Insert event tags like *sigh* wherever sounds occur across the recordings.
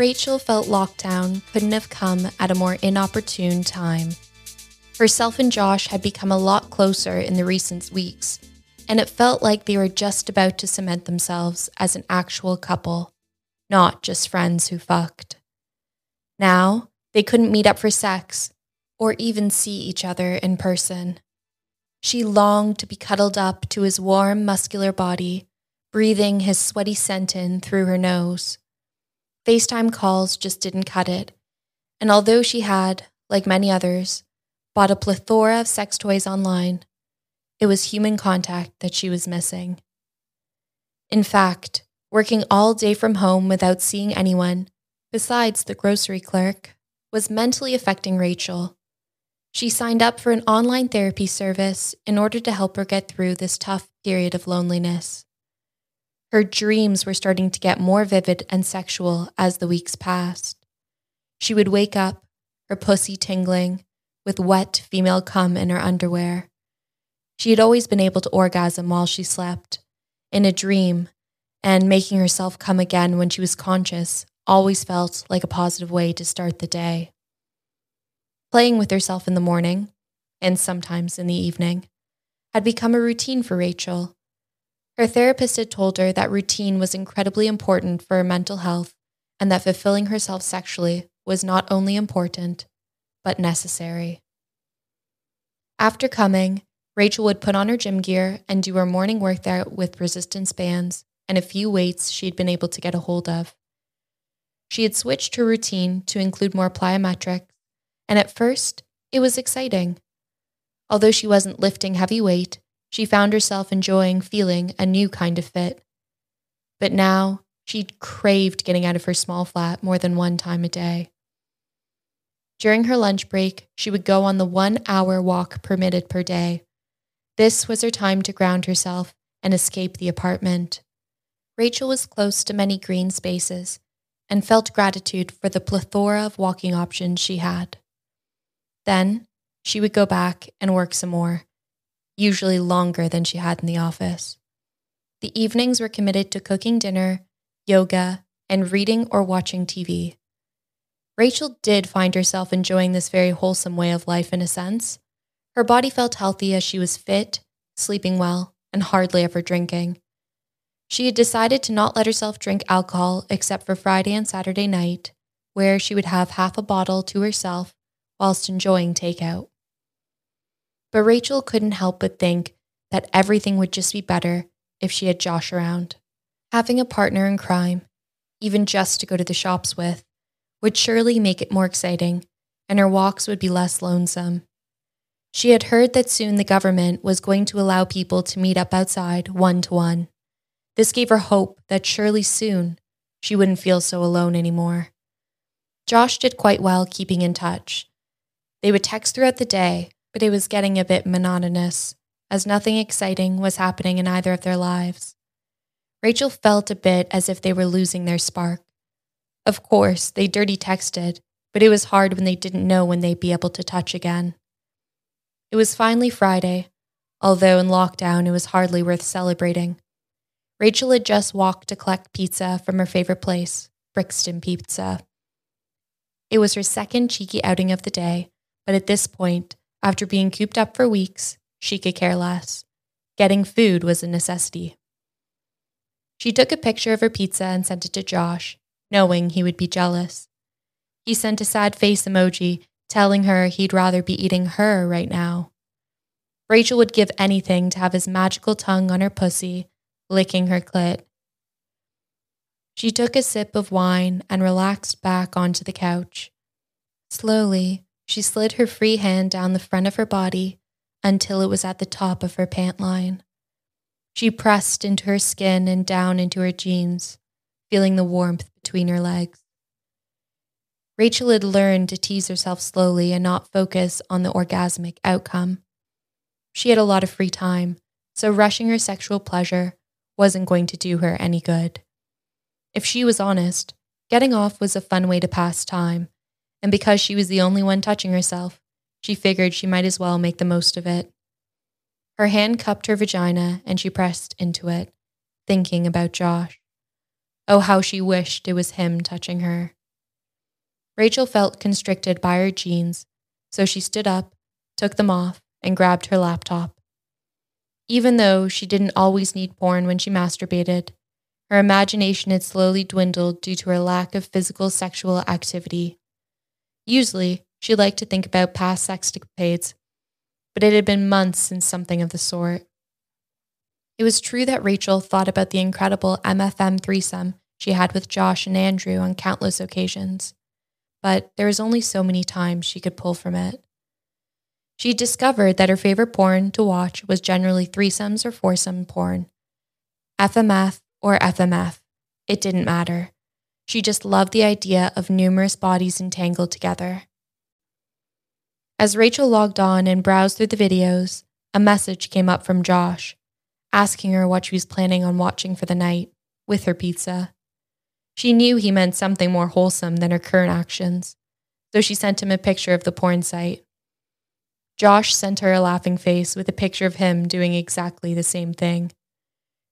Rachel felt lockdown couldn't have come at a more inopportune time. Herself and Josh had become a lot closer in the recent weeks, and it felt like they were just about to cement themselves as an actual couple, not just friends who fucked. Now, they couldn't meet up for sex or even see each other in person. She longed to be cuddled up to his warm, muscular body, breathing his sweaty scent in through her nose. FaceTime calls just didn't cut it, and although she had, like many others, bought a plethora of sex toys online, it was human contact that she was missing. In fact, working all day from home without seeing anyone, besides the grocery clerk, was mentally affecting Rachel. She signed up for an online therapy service in order to help her get through this tough period of loneliness. Her dreams were starting to get more vivid and sexual as the weeks passed. She would wake up, her pussy tingling, with wet female cum in her underwear. She had always been able to orgasm while she slept, in a dream, and making herself come again when she was conscious always felt like a positive way to start the day. Playing with herself in the morning, and sometimes in the evening, had become a routine for Rachel. Her therapist had told her that routine was incredibly important for her mental health and that fulfilling herself sexually was not only important, but necessary. After coming, Rachel would put on her gym gear and do her morning workout with resistance bands and a few weights she'd been able to get a hold of. She had switched her routine to include more plyometrics, and at first, it was exciting. Although she wasn't lifting heavy weight, she found herself enjoying feeling a new kind of fit. But now, she craved getting out of her small flat more than one time a day. During her lunch break, she would go on the one hour walk permitted per day. This was her time to ground herself and escape the apartment. Rachel was close to many green spaces, and felt gratitude for the plethora of walking options she had. Then she would go back and work some more, usually longer than she had in the office. The evenings were committed to cooking dinner, yoga, and reading or watching TV. Rachel did find herself enjoying this very wholesome way of life in a sense. Her body felt healthy as she was fit, sleeping well, and hardly ever drinking. She had decided to not let herself drink alcohol except for Friday and Saturday night, where she would have half a bottle to herself whilst enjoying takeout. But Rachel couldn't help but think that everything would just be better if she had Josh around. Having a partner in crime, even just to go to the shops with, would surely make it more exciting, and her walks would be less lonesome. She had heard that soon the government was going to allow people to meet up outside one to one. This gave her hope that surely soon she wouldn't feel so alone anymore. Josh did quite well keeping in touch. They would text throughout the day, but it was getting a bit monotonous, as nothing exciting was happening in either of their lives. Rachel felt a bit as if they were losing their spark. Of course, they dirty texted, but it was hard when they didn't know when they'd be able to touch again. It was finally Friday, although in lockdown it was hardly worth celebrating. Rachel had just walked to collect pizza from her favorite place, Brixton Pizza. It was her second cheeky outing of the day, but at this point, after being cooped up for weeks, she could care less. Getting food was a necessity. She took a picture of her pizza and sent it to Josh, knowing he would be jealous. He sent a sad face emoji, telling her he'd rather be eating her right now. Rachel would give anything to have his magical tongue on her pussy licking her clit. She took a sip of wine and relaxed back onto the couch. Slowly, she slid her free hand down the front of her body until it was at the top of her pant line. She pressed into her skin and down into her jeans, feeling the warmth between her legs. Rachel had learned to tease herself slowly and not focus on the orgasmic outcome. She had a lot of free time, so rushing her sexual pleasure wasn't going to do her any good. If she was honest, getting off was a fun way to pass time, and because she was the only one touching herself, she figured she might as well make the most of it. Her hand cupped her vagina and she pressed into it, thinking about Josh. Oh, how she wished it was him touching her. Rachel felt constricted by her jeans, so she stood up, took them off, and grabbed her laptop. Even though she didn't always need porn when she masturbated, her imagination had slowly dwindled due to her lack of physical sexual activity. Usually, she liked to think about past sexcapades, but it had been months since something of the sort. It was true that Rachel thought about the incredible MFM threesome she had with Josh and Andrew on countless occasions, but there was only so many times she could pull from it. She discovered that her favorite porn to watch was generally threesomes or foursome porn. FMF or FMF, it didn't matter. She just loved the idea of numerous bodies entangled together. As Rachel logged on and browsed through the videos, a message came up from Josh, asking her what she was planning on watching for the night, with her pizza. She knew he meant something more wholesome than her current actions, so she sent him a picture of the porn site. Josh sent her a laughing face with a picture of him doing exactly the same thing.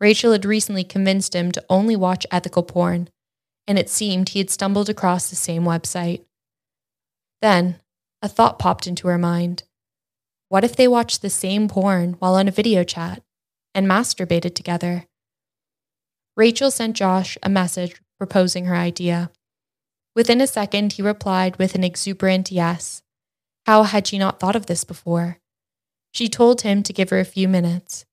Rachel had recently convinced him to only watch ethical porn, and it seemed he had stumbled across the same website. Then, a thought popped into her mind. What if they watched the same porn while on a video chat and masturbated together? Rachel sent Josh a message proposing her idea. Within a second, he replied with an exuberant yes. How had she not thought of this before? She told him to give her a few minutes.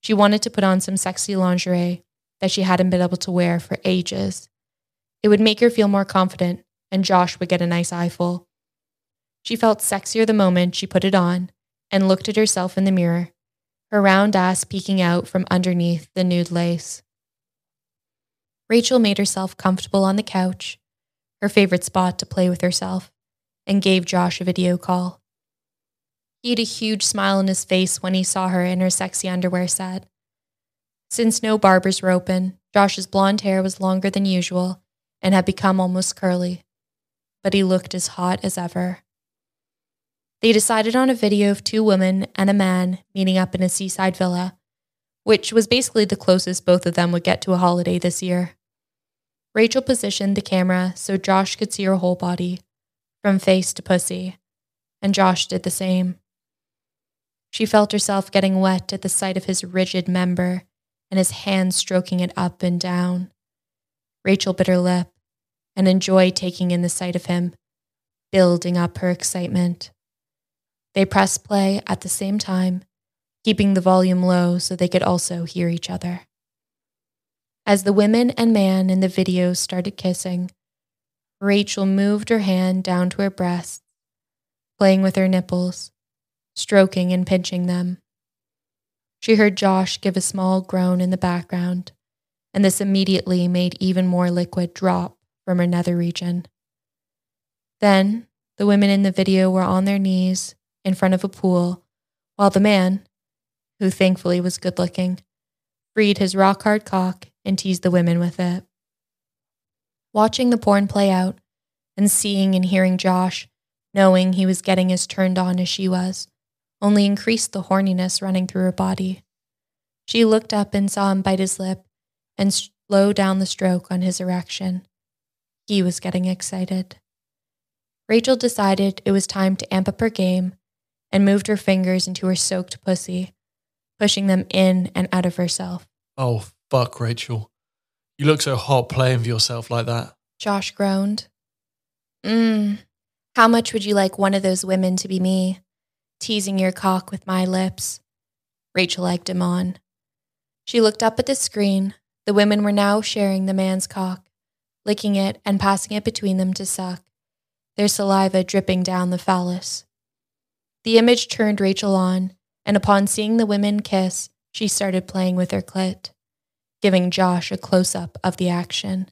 She wanted to put on some sexy lingerie that she hadn't been able to wear for ages. It would make her feel more confident, and Josh would get a nice eyeful. She felt sexier the moment she put it on and looked at herself in the mirror, her round ass peeking out from underneath the nude lace. Rachel made herself comfortable on the couch, her favorite spot to play with herself, and gave Josh a video call. He had a huge smile on his face when he saw her in her sexy underwear set. Since no barbers were open, Josh's blonde hair was longer than usual and had become almost curly, but he looked as hot as ever. They decided on a video of two women and a man meeting up in a seaside villa, which was basically the closest both of them would get to a holiday this year. Rachel positioned the camera so Josh could see her whole body, from face to pussy, and Josh did the same. She felt herself getting wet at the sight of his rigid member and his hands stroking it up and down. Rachel bit her lip and enjoyed taking in the sight of him, building up her excitement. They pressed play at the same time, keeping the volume low so they could also hear each other. As the women and man in the video started kissing, Rachel moved her hand down to her breasts, playing with her nipples, stroking and pinching them. She heard Josh give a small groan in the background, and this immediately made even more liquid drop from her nether region. Then the women in the video were on their knees in front of a pool, while the man, who thankfully was good looking, freed his rock hard cock and teased the women with it. Watching the porn play out and seeing and hearing Josh, knowing he was getting as turned on as she was, only increased the horniness running through her body. She looked up and saw him bite his lip and slow down the stroke on his erection. He was getting excited. Rachel decided it was time to amp up her game and moved her fingers into her soaked pussy, pushing them in and out of herself. Oh, fuck, Rachel. You look so hot playing for yourself like that. Josh groaned. Mmm, how much would you like one of those women to be me, teasing your cock with my lips? Rachel egged him on. She looked up at the screen. The women were now sharing the man's cock, licking it and passing it between them to suck, their saliva dripping down the phallus. The image turned Rachel on, and upon seeing the women kiss, she started playing with her clit, giving Josh a close up of the action.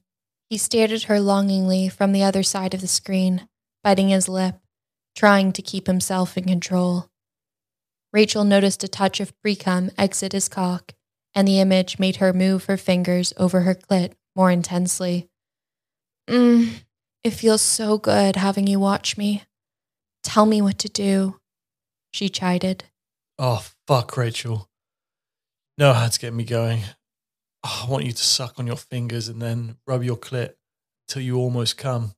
He stared at her longingly from the other side of the screen, biting his lip, trying to keep himself in control. Rachel noticed a touch of precum exit his cock, and the image made her move her fingers over her clit more intensely. Mmm, it feels so good having you watch me. Tell me what to do, she chided. Oh, fuck, Rachel. Know how to get me going. Oh, I want you to suck on your fingers and then rub your clit till you almost come.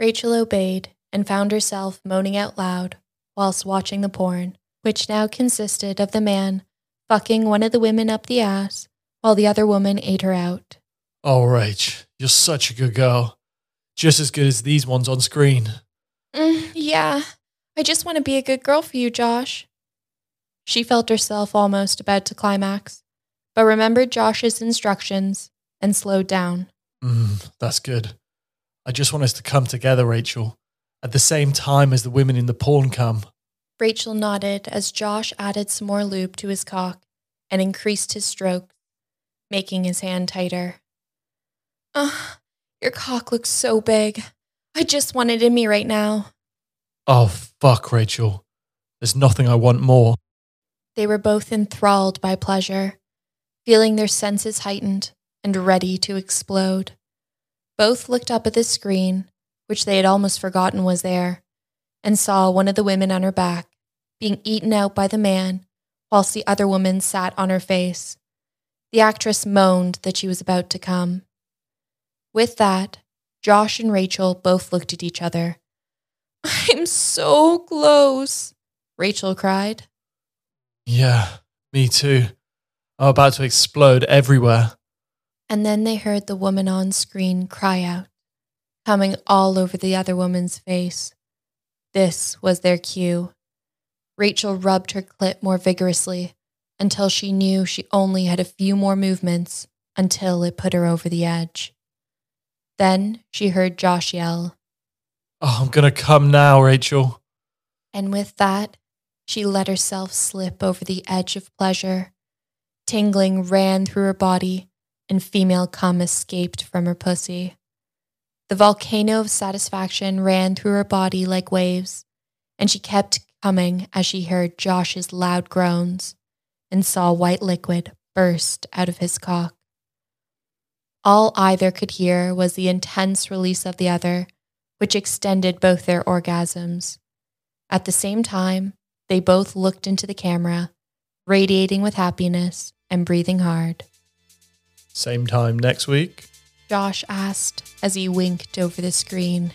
Rachel obeyed and found herself moaning out loud whilst watching the porn, which now consisted of the man fucking one of the women up the ass while the other woman ate her out. Oh, Rach, you're such a good girl. Just as good as these ones on screen. Mm, yeah, I just want to be a good girl for you, Josh. She felt herself almost about to climax, but remembered Josh's instructions and slowed down. Mm, that's good. I just want us to come together, Rachel, at the same time as the women in the porn come. Rachel nodded as Josh added some more lube to his cock and increased his strokes, making his hand tighter. Ugh, your cock looks so big. I just want it in me right now. Oh, fuck, Rachel. There's nothing I want more. They were both enthralled by pleasure, feeling their senses heightened and ready to explode. Both looked up at the screen, which they had almost forgotten was there, and saw one of the women on her back being eaten out by the man, whilst the other woman sat on her face. The actress moaned that she was about to come. With that, Josh and Rachel both looked at each other. *laughs* I'm so close, Rachel cried. Yeah, me too. I'm about to explode everywhere. And then they heard the woman on screen cry out, coming all over the other woman's face. This was their cue. Rachel rubbed her clit more vigorously until she knew she only had a few more movements until it put her over the edge. Then she heard Josh yell. Oh, I'm gonna come now, Rachel. And with that, she let herself slip over the edge of pleasure. Tingling ran through her body, and female cum escaped from her pussy. The volcano of satisfaction ran through her body like waves, and she kept coming as she heard Josh's loud groans and saw white liquid burst out of his cock. All either could hear was the intense release of the other, which extended both their orgasms. At the same time, they both looked into the camera, radiating with happiness and breathing hard. Same time next week. Josh asked as he winked over the screen.